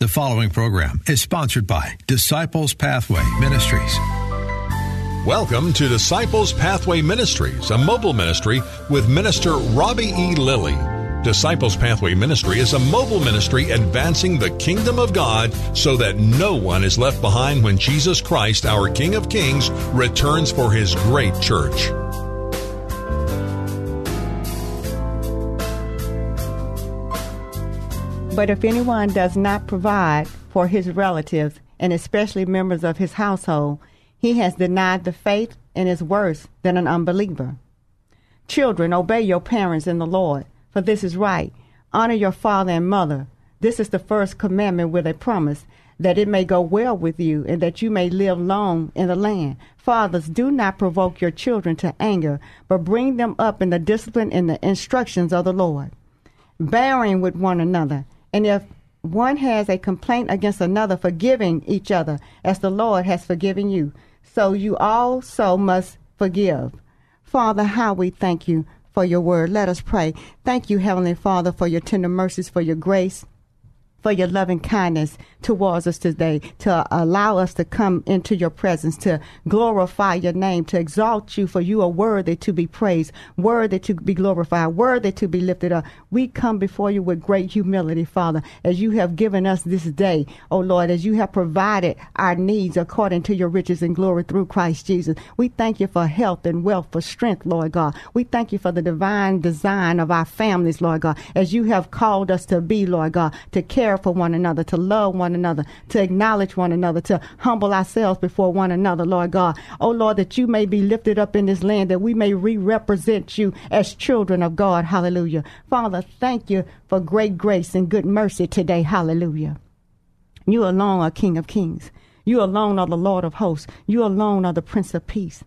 The following program is sponsored by Disciples Pathway Ministries. Welcome to Disciples Pathway Ministries, a mobile ministry with Minister Robbie E. Lilly. Disciples Pathway Ministry is a mobile ministry advancing the kingdom of God so that no one is left behind when Jesus Christ, our King of Kings, returns for his great church. But if anyone does not provide for his relatives, and especially members of his household, he has denied the faith and is worse than an unbeliever. Children, obey your parents in the Lord, for this is right. Honor your father and mother. This is the first commandment with a promise that it may go well with you and that you may live long in the land. Fathers, do not provoke your children to anger, but bring them up in the discipline and the instructions of the Lord. Bearing with one another and if one has a complaint against another, forgiving each other as the Lord has forgiven you, so you also must forgive. Father, how we thank you for your word. Let us pray. Thank you, Heavenly Father, for your tender mercies, for your grace for your loving kindness towards us today, to allow us to come into your presence, to glorify your name, to exalt you, for you are worthy to be praised, worthy to be glorified, worthy to be lifted up. We come before you with great humility, Father, as you have given us this day, O oh Lord, as you have provided our needs according to your riches and glory through Christ Jesus. We thank you for health and wealth, for strength, Lord God. We thank you for the divine design of our families, Lord God, as you have called us to be, Lord God, to care care for one another, to love one another, to acknowledge one another, to humble ourselves before one another, Lord God. Oh, Lord, that you may be lifted up in this land, that we may re represent you as children of God. Hallelujah. Father, thank you for great grace and good mercy today. Hallelujah. You alone are King of Kings. You alone are the Lord of hosts. You alone are the Prince of Peace.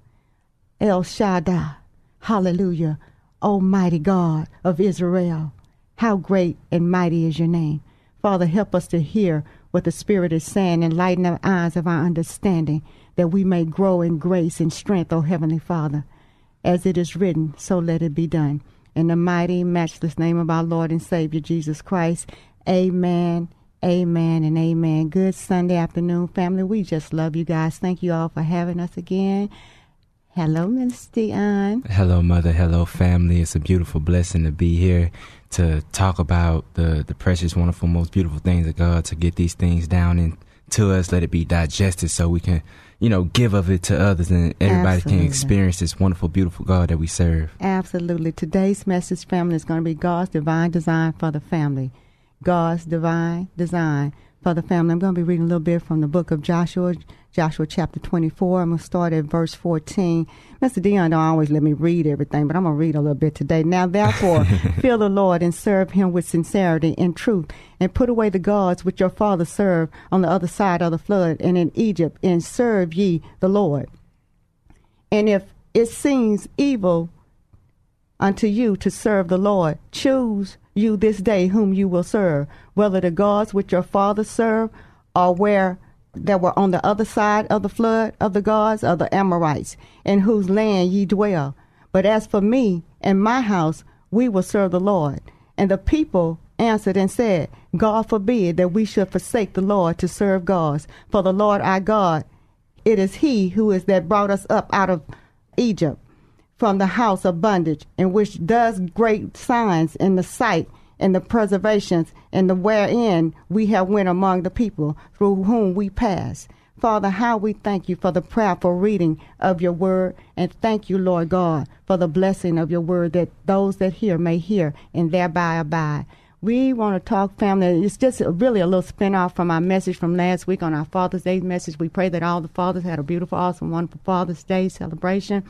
El Shaddai. Hallelujah. Almighty God of Israel. How great and mighty is your name. Father, help us to hear what the Spirit is saying, enlighten the eyes of our understanding, that we may grow in grace and strength, O Heavenly Father. As it is written, so let it be done. In the mighty, matchless name of our Lord and Savior Jesus Christ, amen, amen, and amen. Good Sunday afternoon, family. We just love you guys. Thank you all for having us again. Hello, Minister Dion. Hello, Mother. Hello, family. It's a beautiful blessing to be here to talk about the the precious, wonderful, most beautiful things of God, to get these things down into us, let it be digested, so we can, you know, give of it to others, and everybody Absolutely. can experience this wonderful, beautiful God that we serve. Absolutely. Today's message, family, is going to be God's divine design for the family. God's divine design for the family. I'm going to be reading a little bit from the book of Joshua, Joshua chapter 24. I'm going to start at verse 14. Mr. Dion don't always let me read everything, but I'm going to read a little bit today. Now, therefore, fear the Lord and serve him with sincerity and truth, and put away the gods which your fathers served on the other side of the flood and in Egypt, and serve ye the Lord. And if it seems evil unto you to serve the Lord, choose you this day whom you will serve, whether the gods which your fathers served, or where that were on the other side of the flood of the gods of the Amorites, in whose land ye dwell. But as for me and my house, we will serve the Lord. And the people answered and said, God forbid that we should forsake the Lord to serve gods. For the Lord our God, it is He who is that brought us up out of Egypt from the house of bondage, and which does great signs in the sight and the preservations and the wherein we have went among the people through whom we pass. Father, how we thank you for the prayerful reading of your word, and thank you, Lord God, for the blessing of your word that those that hear may hear and thereby abide. We want to talk family. It's just really a little spin off from our message from last week on our Father's Day message. We pray that all the fathers had a beautiful, awesome, wonderful Father's Day celebration.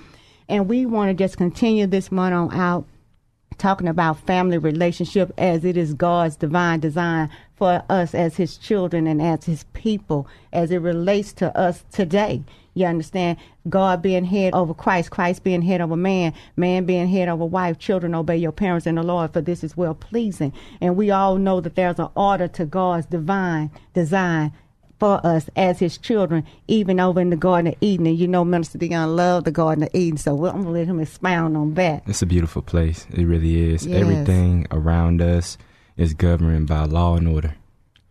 And we want to just continue this month on out talking about family relationship as it is God's divine design for us as his children and as his people as it relates to us today. You understand? God being head over Christ, Christ being head over man, man being head over wife, children obey your parents in the Lord, for this is well pleasing. And we all know that there's an order to God's divine design for us as his children, even over in the Garden of Eden. And you know, Minister Dion loved the Garden of Eden, so I'm going to let him expound on that. It's a beautiful place. It really is. Yes. Everything around us is governed by law and order.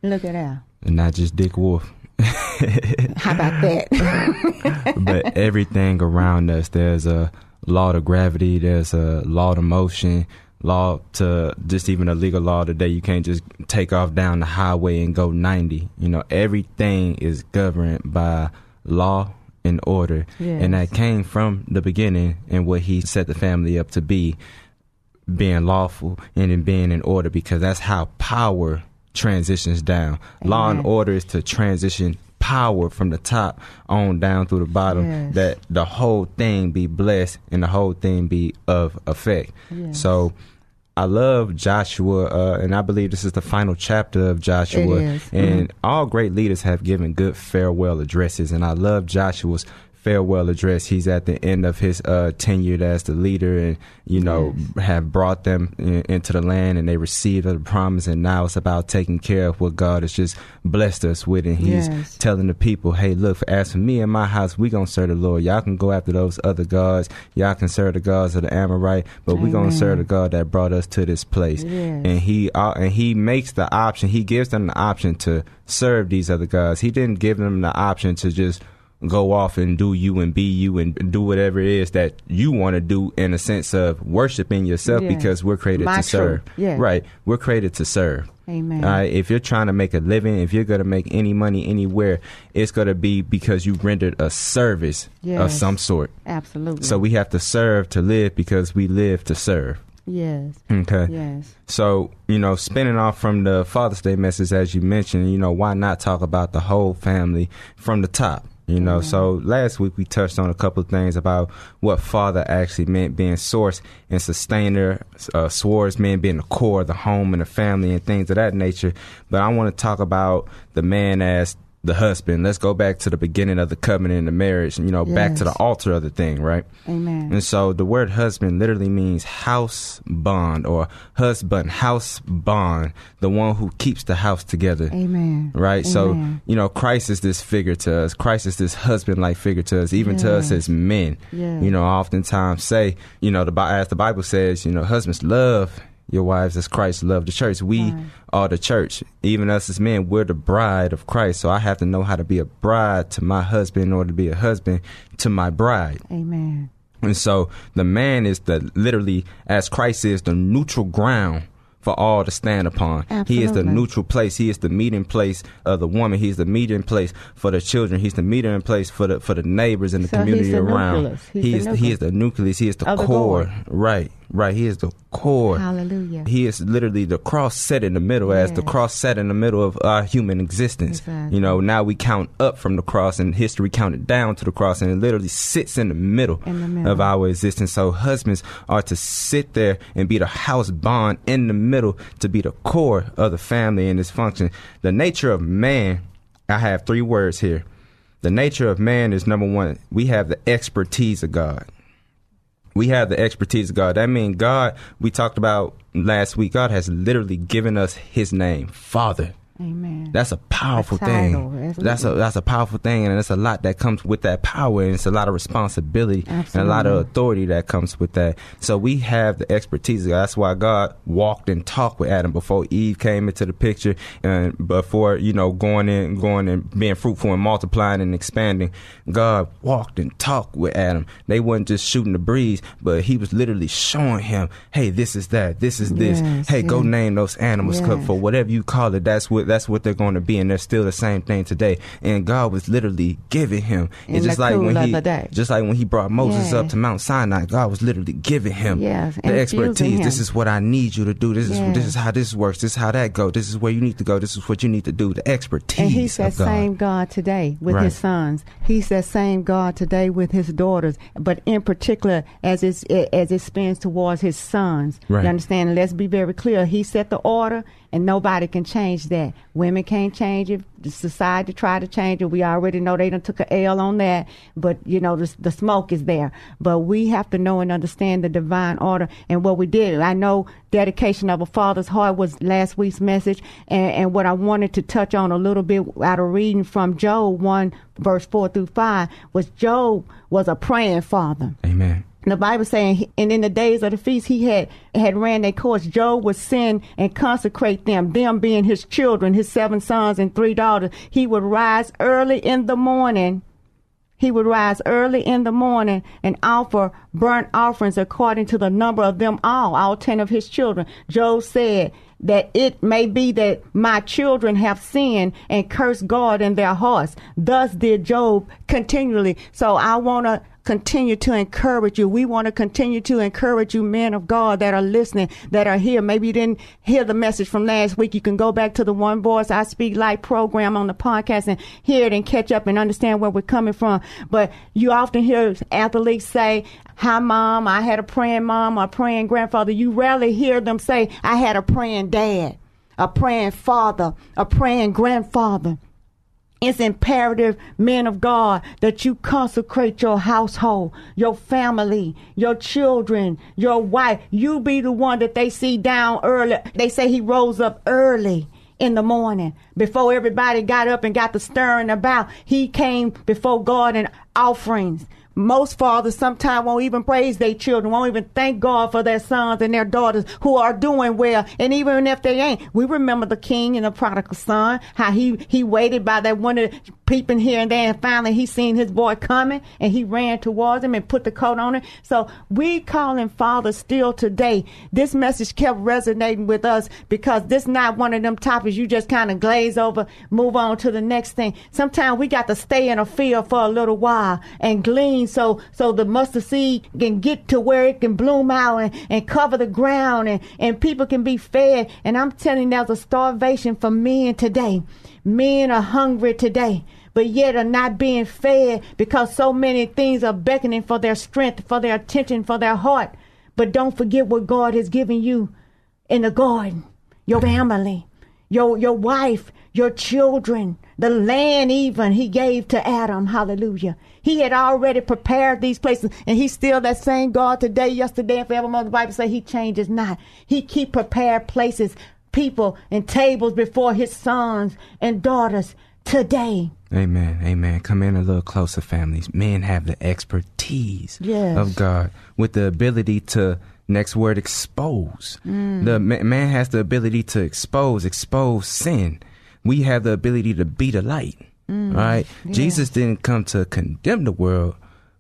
Look at that. And not just Dick Wolf. How about that? but everything around us, there's a law to gravity, there's a law to motion, law to just even a legal law today. You can't just take off down the highway and go 90. You know, everything is governed by law and order. Yes. And that came from the beginning and what he set the family up to be being lawful and in being in order because that's how power transitions down. Amen. Law and order is to transition power from the top on down through the bottom yes. that the whole thing be blessed and the whole thing be of effect. Yes. So I love Joshua, uh, and I believe this is the final chapter of Joshua. And mm-hmm. all great leaders have given good farewell addresses, and I love Joshua's farewell address. He's at the end of his uh, tenure as the leader, and you know yes. have brought them in, into the land, and they received the promise. And now it's about taking care of what God has just blessed us with, and He's yes. telling the people, "Hey, look, as for me and my house, we gonna serve the Lord. Y'all can go after those other gods. Y'all can serve the gods of the Amorite, but we gonna serve the God that brought us to this place." Yes. And He uh, and He makes the option. He gives them the option to serve these other gods. He didn't give them the option to just go off and do you and be you and do whatever it is that you want to do in a sense of worshiping yourself yes. because we're created My to serve. Yes. Right. We're created to serve. Amen. Uh, if you're trying to make a living, if you're going to make any money anywhere, it's going to be because you rendered a service yes. of some sort. Absolutely. So we have to serve to live because we live to serve. Yes. Okay. Yes. So, you know, spinning off from the Father's Day message, as you mentioned, you know, why not talk about the whole family from the top? You know, mm-hmm. so last week we touched on a couple of things about what father actually meant being source and sustainer, uh, swordsman being the core of the home and the family and things of that nature. But I want to talk about the man as the husband. Let's go back to the beginning of the covenant and the marriage, you know, yes. back to the altar of the thing, right? Amen. And so the word husband literally means house bond or husband, house bond, the one who keeps the house together. Amen. Right? Amen. So, you know, Christ is this figure to us. Christ is this husband like figure to us, even yes. to us as men. Yes. You know, oftentimes say, you know, the as the Bible says, you know, husbands love your wives as Christ loved the church. We right. are the church. Even us as men, we're the bride of Christ. So I have to know how to be a bride to my husband in order to be a husband to my bride. Amen. And so the man is the literally, as Christ is, the neutral ground for all to stand upon. Absolutely. He is the neutral place. He is the meeting place of the woman. He's the meeting place for the children. He's the meeting place for the for the neighbors and the so community the around. He is he is the nucleus. He is the core. The right. Right. He is the core. Hallelujah. He is literally the cross set in the middle, yes. as the cross set in the middle of our human existence. Exactly. You know, now we count up from the cross, and history counted down to the cross, and it literally sits in the middle, in the middle. of our existence. So husbands are to sit there and be the house bond in the middle, to be the core of the family in this function. The nature of man. I have three words here. The nature of man is number one. We have the expertise of God we have the expertise of God. That means God, we talked about last week, God has literally given us his name, Father. Amen. That's a powerful a thing. That's a that's a powerful thing, and it's a lot that comes with that power, and it's a lot of responsibility Absolutely. and a lot of authority that comes with that. So we have the expertise. That's why God walked and talked with Adam before Eve came into the picture, and before you know going in, going and being fruitful and multiplying and expanding. God walked and talked with Adam. They wasn't just shooting the breeze, but He was literally showing him, "Hey, this is that. This is this. Yes, hey, yes. go name those animals yes. for whatever you call it. That's what." That's what they're going to be, and they're still the same thing today. and God was literally giving him. In and just like cool when he, just like when he brought Moses Yeah. up to Mount Sinai, God was literally giving him Yes, the expertise. him. This is what I need you to do. This is this is how this works. This is how that go. This is where you need to go. This is what you need to do. The expertise And he's that God. same God today with Right. his sons. He's that same God today with his daughters, but in particular as it's, as it spins towards his sons. Right. You understand? And let's be very clear. He set the order, and nobody can change that. Women can't change it. The society tried to change it. We already know they done took a L on that, but you know the, the smoke is there. But we have to know and understand the divine order and what we did. I know dedication of a father's heart was last week's message, and, and what I wanted to touch on a little bit out of reading from Job one verse four through five was Job was a praying father. Amen. The Bible saying, and in the days of the feast, he had had ran their course. Job would send and consecrate them, them being his children, his seven sons and three daughters. He would rise early in the morning. He would rise early in the morning and offer burnt offerings according to the number of them all, all ten of his children. Job said that it may be that my children have sinned and cursed God in their hearts. Thus did Job continually. So I want to continue to encourage you. We want to continue to encourage you, men of God that are listening, that are here. Maybe you didn't hear the message from last week. You can go back to the One Voice I Speak Life program on the podcast and hear it and catch up and understand where we're coming from. But you often hear athletes say, Hi, mom. I had a praying mom a praying grandfather. You rarely hear them say, I had a praying dad, a praying father, a praying grandfather. It's imperative, men of God, that you consecrate your household, your family, your children, your wife. You be the one that they see down early. They say he rose up early in the morning before everybody got up and got the stirring about. He came before God in offerings. Most fathers sometimes won't even praise their children, won't even thank God for their sons and their daughters who are doing well. And even if they ain't, we remember the king and the prodigal son, how he, he waited by that window, peeping here and there, and finally he seen his boy coming and he ran towards him and put the coat on him. So we call him father still today. This message kept resonating with us because this not one of them topics you just kind of glaze over, move on to the next thing. Sometimes we got to stay in a field for a little while and glean so so the mustard seed can get to where it can bloom out and, and cover the ground and, and people can be fed. And I'm telling you, there's a starvation for men today. Men are hungry today but yet are not being fed because so many things are beckoning for their strength, for their attention, for their heart. But don't forget what God has given you in the garden, your family, your your wife, your children, the land even he gave to Adam. Hallelujah. He had already prepared these places, and he's still that same God today, yesterday, and forevermore. The Bible says he changes not. He keep prepared places, people, and tables before his sons and daughters today. Amen. Amen. Come in a little closer, families. Men have the expertise Yes. of God with the ability to, next word, expose. Mm. The man has the ability to expose, expose sin. We have the ability to be the light. Mm. Right? Jesus didn't come to condemn the world,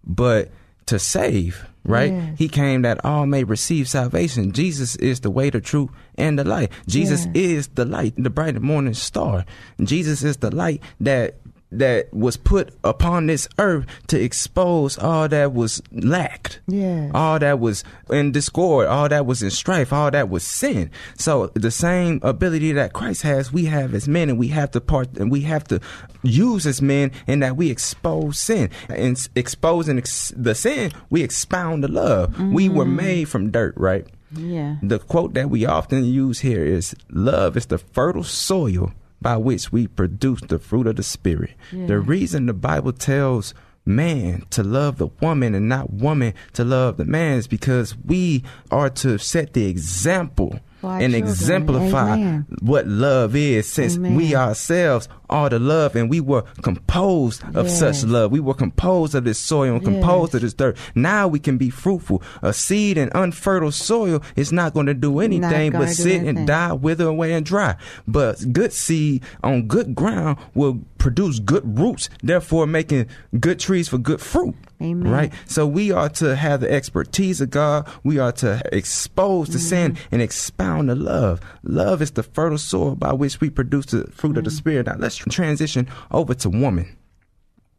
but to save. Right? Yes. He came that all may receive salvation. Jesus is the way, the truth, and the light. Jesus Yes. is the light, the bright morning star. Jesus is the light that that was put upon this earth to expose all that was lacked. Yes. All that was in discord, all that was in strife, all that was sin. So the same ability that Christ has, we have as men, and we have to part, and we have to use as men, in that we expose sin. And exposing ex- the sin, we expound the love. We were mm-hmm. made from dirt, right? Yeah. The quote that we often use here is love is the fertile soil by which we produce the fruit of the spirit. The reason the Bible tells man to love the woman and not woman to love the man is because we are to set the example and children. exemplify Amen. what love is since Amen. we ourselves are the love and we were composed of Yes. such love. We were composed of this soil and composed Yes. of this dirt. Now we can be fruitful. A seed in unfertile soil is not going to do anything but sit anything. and die, wither away and dry. But good seed on good ground will produce good roots, therefore making good trees for good fruit. Amen. Right? So we are to have the expertise of God. We are to expose the sin Mm-hmm. and expound the love. Love is the fertile soil by which we produce the fruit of the Mm-hmm. Spirit. Now let's transition over to woman.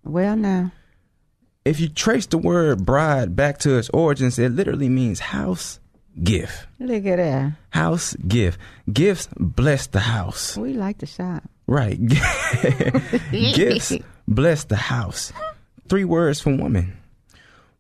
Well, now. If you trace the word bride back to its origins, it literally means house gift. Look at that. House gift. Gifts bless the house. We like the shop. Right. Gifts bless the house. Three words for woman.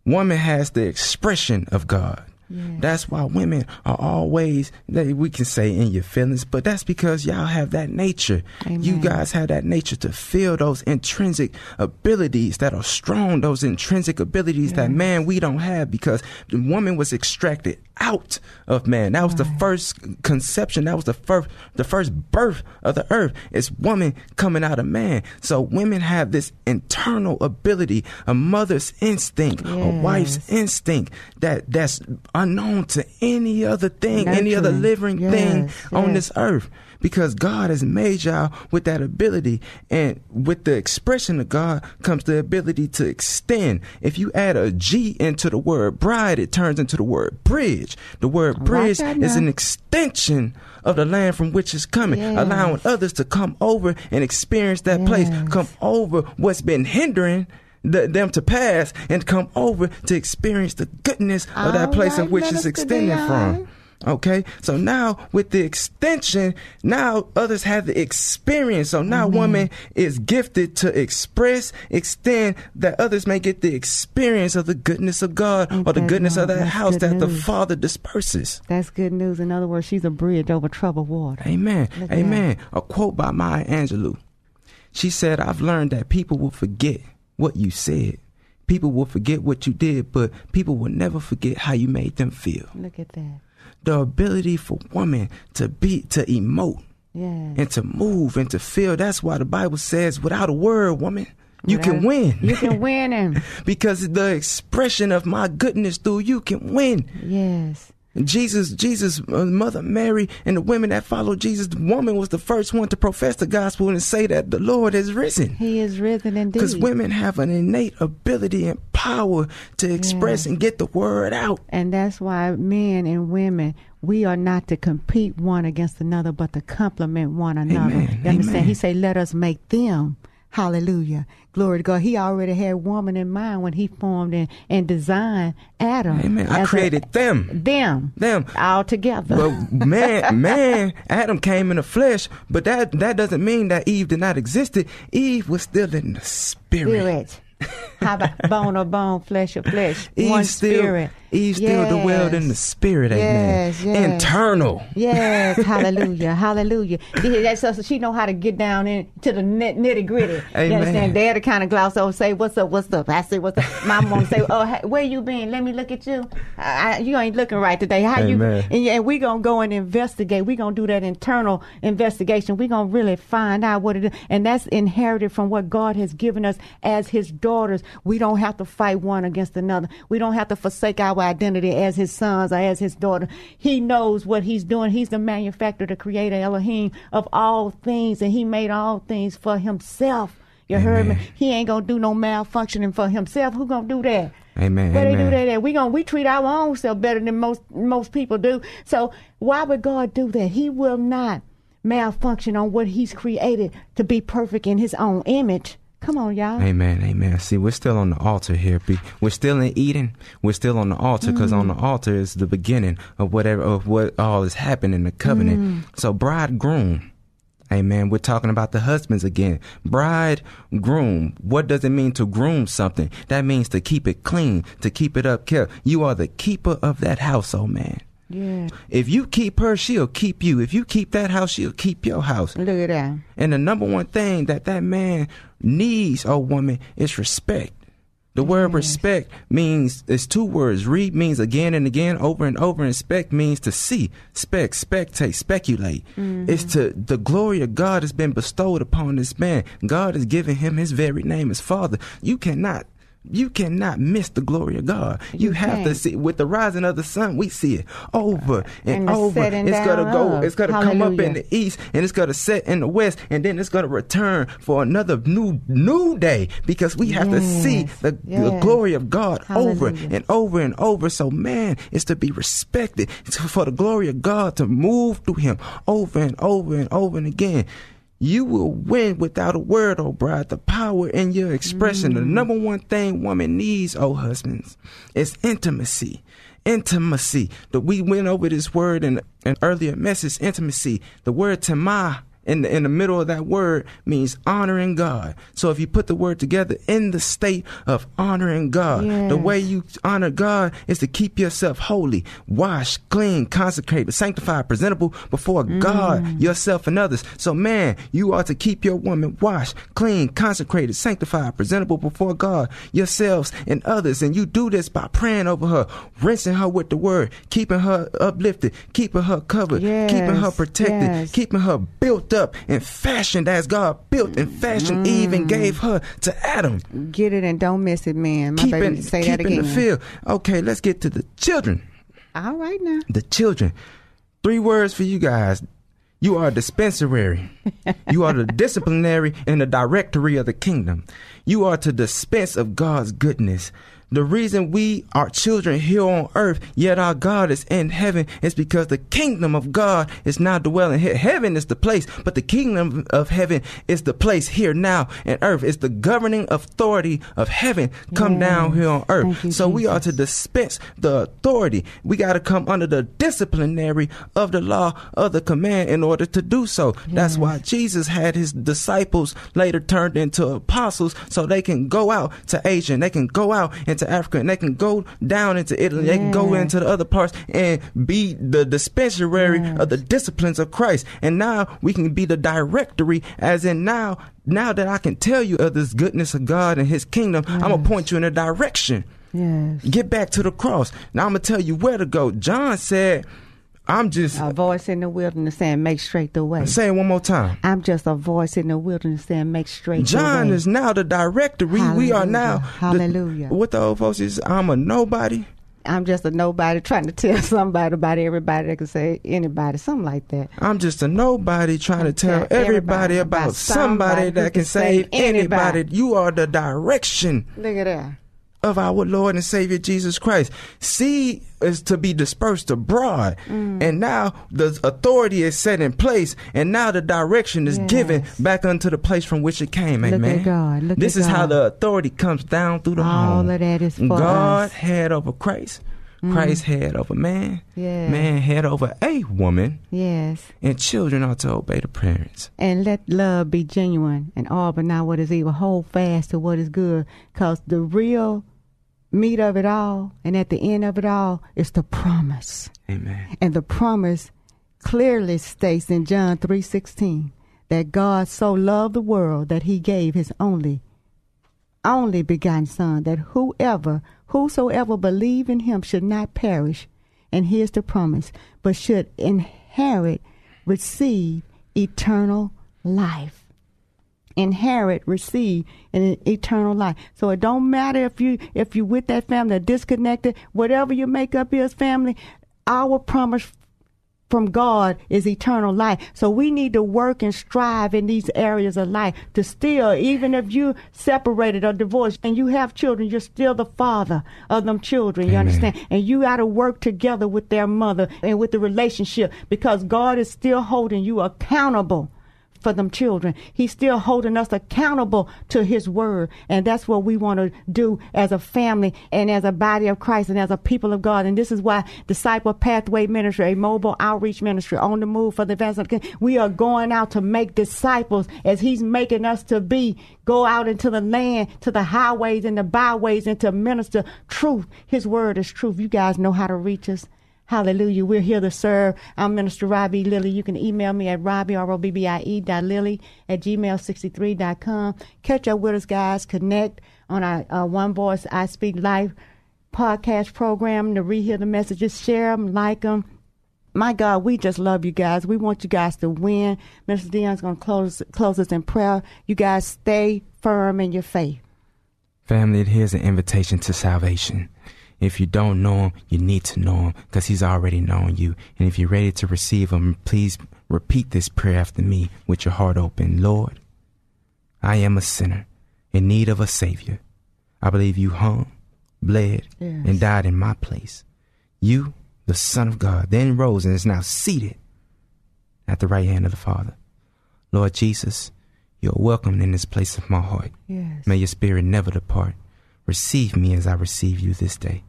Woman has the expression of God. Yes. That's why women are always, we can say in your feelings, but that's because y'all have that nature. Amen. You guys have that nature to feel those intrinsic abilities that are strong, those intrinsic abilities yes. that man we don't have because the woman was extracted out of man. That was the first conception. That was the first the first birth of the earth. It's woman coming out of man. So women have this internal ability, a mother's instinct, yes. a wife's instinct that that's unknown to any other thing, any other living yes. thing on this earth because God has made y'all with that ability. And with the expression of God comes the ability to extend. If you add a G into the word bride, it turns into the word bridge. The word bridge is an extension of the land from which it's coming, yes. allowing others to come over and experience that yes. place, come over what's been hindering the, them to pass and come over to experience the goodness of that place right, in which it's extending from. Okay, so now with the extension, now others have the experience. So now mm-hmm. woman is gifted to express, extend that others may get the experience of the goodness of God or the goodness of that house that news. the Father disperses. That's good news. In other words, she's a bridge over troubled water. Amen. Amen. A quote by Maya Angelou. She said, I've learned that people will forget what you said. People will forget what you did, but people will never forget how you made them feel. Look at that the ability for women to be to emote yeah. and to move and to feel. That's why the Bible says, without a word, woman, you can win. You can win him. because the expression of my goodness through you can win. Yes. Jesus, Jesus, uh, Mother Mary, and the women that followed Jesus, the woman was the first one to profess the gospel and say that the Lord has risen. He is risen indeed. Because women have an innate ability and power to express yes. and get the word out. And that's why men and women, we are not to compete one against another, but to complement one another. Amen. You understand? Amen. He said, "Let us make them." Hallelujah. Glory to God. He already had woman in mind when he formed and, and designed Adam. Amen. I created a, them. Them. Them. All together. But man, man, Adam came in the flesh, but that that doesn't mean that Eve did not exist. Eve was still in the spirit. Spirit. How about bone of bone, flesh of flesh? Eve one still, spirit. Eve still yes. dwelled in the spirit, amen. Yes, yes. Internal. Yes, hallelujah, hallelujah. So she know how to get down into the nitty gritty. Amen. You understand? They're the kind of gloss over say, "What's up? What's up?" I say, "What's up?" Mom won't say, "Oh, where you been? Let me look at you. I, you ain't looking right today. How amen. you?" And, and we gonna go and investigate. We gonna do that internal investigation. We gonna really find out what it is, and that's inherited from what God has given us as His daughters. We don't have to fight one against another. We don't have to forsake our identity as his sons or as his daughter. He knows what he's doing. He's the manufacturer, the creator, Elohim of all things, and he made all things for himself. You Amen. heard me? He ain't gonna do no malfunctioning for himself. Who gonna do that? Amen. Where Amen. they do that at? We gonna we treat our own self better than most most people do. So why would God do that? He will not malfunction on what He's created to be perfect in His own image. Come on, y'all. Amen, amen. See, we're still on the altar here. We're still in Eden. We're still on the altar because mm. on the altar is the beginning of whatever of what all is happening, in the covenant. Mm. So, bridegroom. Amen. We're talking about the husbands again. Bride, groom. What does it mean to groom something? That means to keep it clean, to keep it up care. You are the keeper of that household, man. Yeah. If you keep her, she'll keep you. If you keep that house, she'll keep your house. Look at that. And the number one thing that that man needs, a woman, is respect. The yes. word respect means it's two words. Read means again and again, over and over, and spec means to see, spec, spectate, speculate. Mm-hmm. It's to the glory of God has been bestowed upon this man. God has given him his very name as Father. You cannot you cannot miss the glory of God. You, you have can't. to see with the rising of the sun. We see it over and, and over. It's gonna go. It's gonna Hallelujah. come up in the east, and it's gonna set in the west, and then it's gonna return for another new new day because we have yes. to see the, yes. the, glory of God Hallelujah. over and over and over. So man is to be respected. It's for the glory of God to move through him over and over and over and again. You will win without a word, oh bride. The power in your expression. Mm. The number one thing woman needs, oh husbands, is intimacy intimacy. That we went over this word in an earlier message, intimacy. The word tema in the, in the middle of that word means honoring God. So if you put the word together in the state of honoring God, yes. the way you honor God is to keep yourself holy, washed, clean, consecrated, sanctified, presentable before mm. God, yourself, and others. So man, you are to keep your woman washed, clean, consecrated, sanctified, presentable before God, yourselves, and others. And you do this by praying over her, rinsing her with the word, keeping her uplifted, keeping her covered, yes. keeping her protected, yes. keeping her built up and fashioned as God built and fashioned mm. Eve and gave her to Adam. Get it and don't miss it, man. My keeping, baby say keeping that again. the field. Okay, let's get to the children. All right now. The children. Three words for you guys. You are a dispensary. you are the disciplinary and the directory of the kingdom. You are to dispense of God's goodness. The reason we are children here on earth, yet our God is in heaven, is because the kingdom of God is now dwelling here. Heaven is the place, but the kingdom of heaven is the place here now and earth. It's the governing authority of heaven come yes. down here on earth. You, so Jesus. we are to dispense the authority. We got to come under the disciplinary of the law of the command in order to do so. Yes. That's why Jesus had his disciples later turned into apostles so they can go out to Asia and they can go out into into Africa and they can go down into Italy, they can go into the other parts and be the dispensary yes. of the disciplines of Christ. And now we can be the directory, as in now, now that I can tell you of this goodness of God and His kingdom, yes. I'm gonna point you in a direction. Yes. Get back to the cross. Now I'm gonna tell you where to go. John said I'm just a voice in the wilderness saying, "Make straight the way." Say it one more time. I'm just a voice in the wilderness saying, "Make straight." The way. John is now the director. We, we are now. Hallelujah. The, what the old folks is, I'm a nobody. I'm just a nobody trying to tell somebody about everybody that can say anybody, something like that. I'm just a nobody trying to tell everybody, everybody about, somebody, somebody that can save anybody. anybody. You are the direction. Look at that of our Lord and Savior Jesus Christ. Seed is to be dispersed abroad. Mm. And now the authority is set in place, and now the direction is yes. given back unto the place from which it came. Look Amen. At God. Look this at is God. how the authority comes down through the All home. of that is for God us. had over Christ. Mm. Christ head over man. Yes. Man head over a woman. Yes. And children are to obey the parents. And let love be genuine and all but not what is evil. Hold fast to what is good. Because the real meat of it all and at the end of it all is the promise. Amen. And the promise clearly states in John 3:16 that God so loved the world that he gave his only only begotten son that whoever whosoever believe in him should not perish and here's the promise but should inherit receive eternal life inherit, receive an eternal life. So it don't matter if you if you with that family disconnected, whatever your makeup is, family. Our promise from God is eternal life. So we need to work and strive in these areas of life to still, even if you separated or divorced and you have children, you're still the father of them children. You Amen. understand? And you got to work together with their mother and with the relationship because God is still holding you accountable for them children. He's still holding us accountable to his word. And that's what we want to do as a family and as a body of Christ and as a people of God. And this is why Disciple Pathway Ministry, a mobile outreach ministry on the move for the advancement we are going out to make disciples as he's making us to be. Go out into the land, to the highways and the byways and to minister truth. His word is truth. You guys know how to reach us. Hallelujah. We're here to serve. I'm Minister Robbie Lilly. You can email me at robbie, R-O-B-B-I-E dot lily at gmail63.com. Catch up with us, guys. Connect on our uh, One Voice I Speak Life podcast program to rehear the messages. Share them, like them. My God, we just love you guys. We want you guys to win. Minister Dion's going to close, close us in prayer. You guys stay firm in your faith. Family, here's an invitation to salvation. If you don't know him, you need to know him because he's already known you. And if you're ready to receive him, please repeat this prayer after me with your heart open. Lord, I am a sinner in need of a Savior. I believe you hung, bled, yes. and died in my place. You, the Son of God, then rose and is now seated at the right hand of the Father. Lord Jesus, you're welcome in this place of my heart. Yes. May your spirit never depart. Receive me as I receive you this day.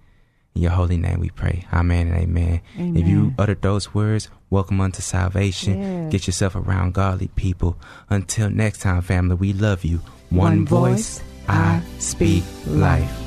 In your holy name we pray. Amen and amen. Amen. If you uttered those words, welcome unto salvation. Yes. Get yourself around godly people. Until next time, family, we love you. One, One voice, voice, I I speak speak life. life.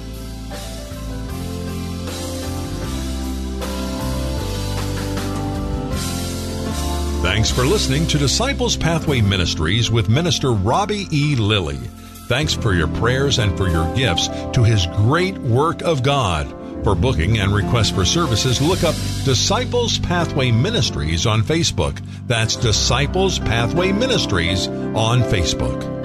Thanks for listening to Disciples Pathway Ministries with Minister Robbie E. Lilly. Thanks for your prayers and for your gifts to his great work of God. For booking and requests for services, look up Disciples Pathway Ministries on Facebook. That's Disciples Pathway Ministries on Facebook.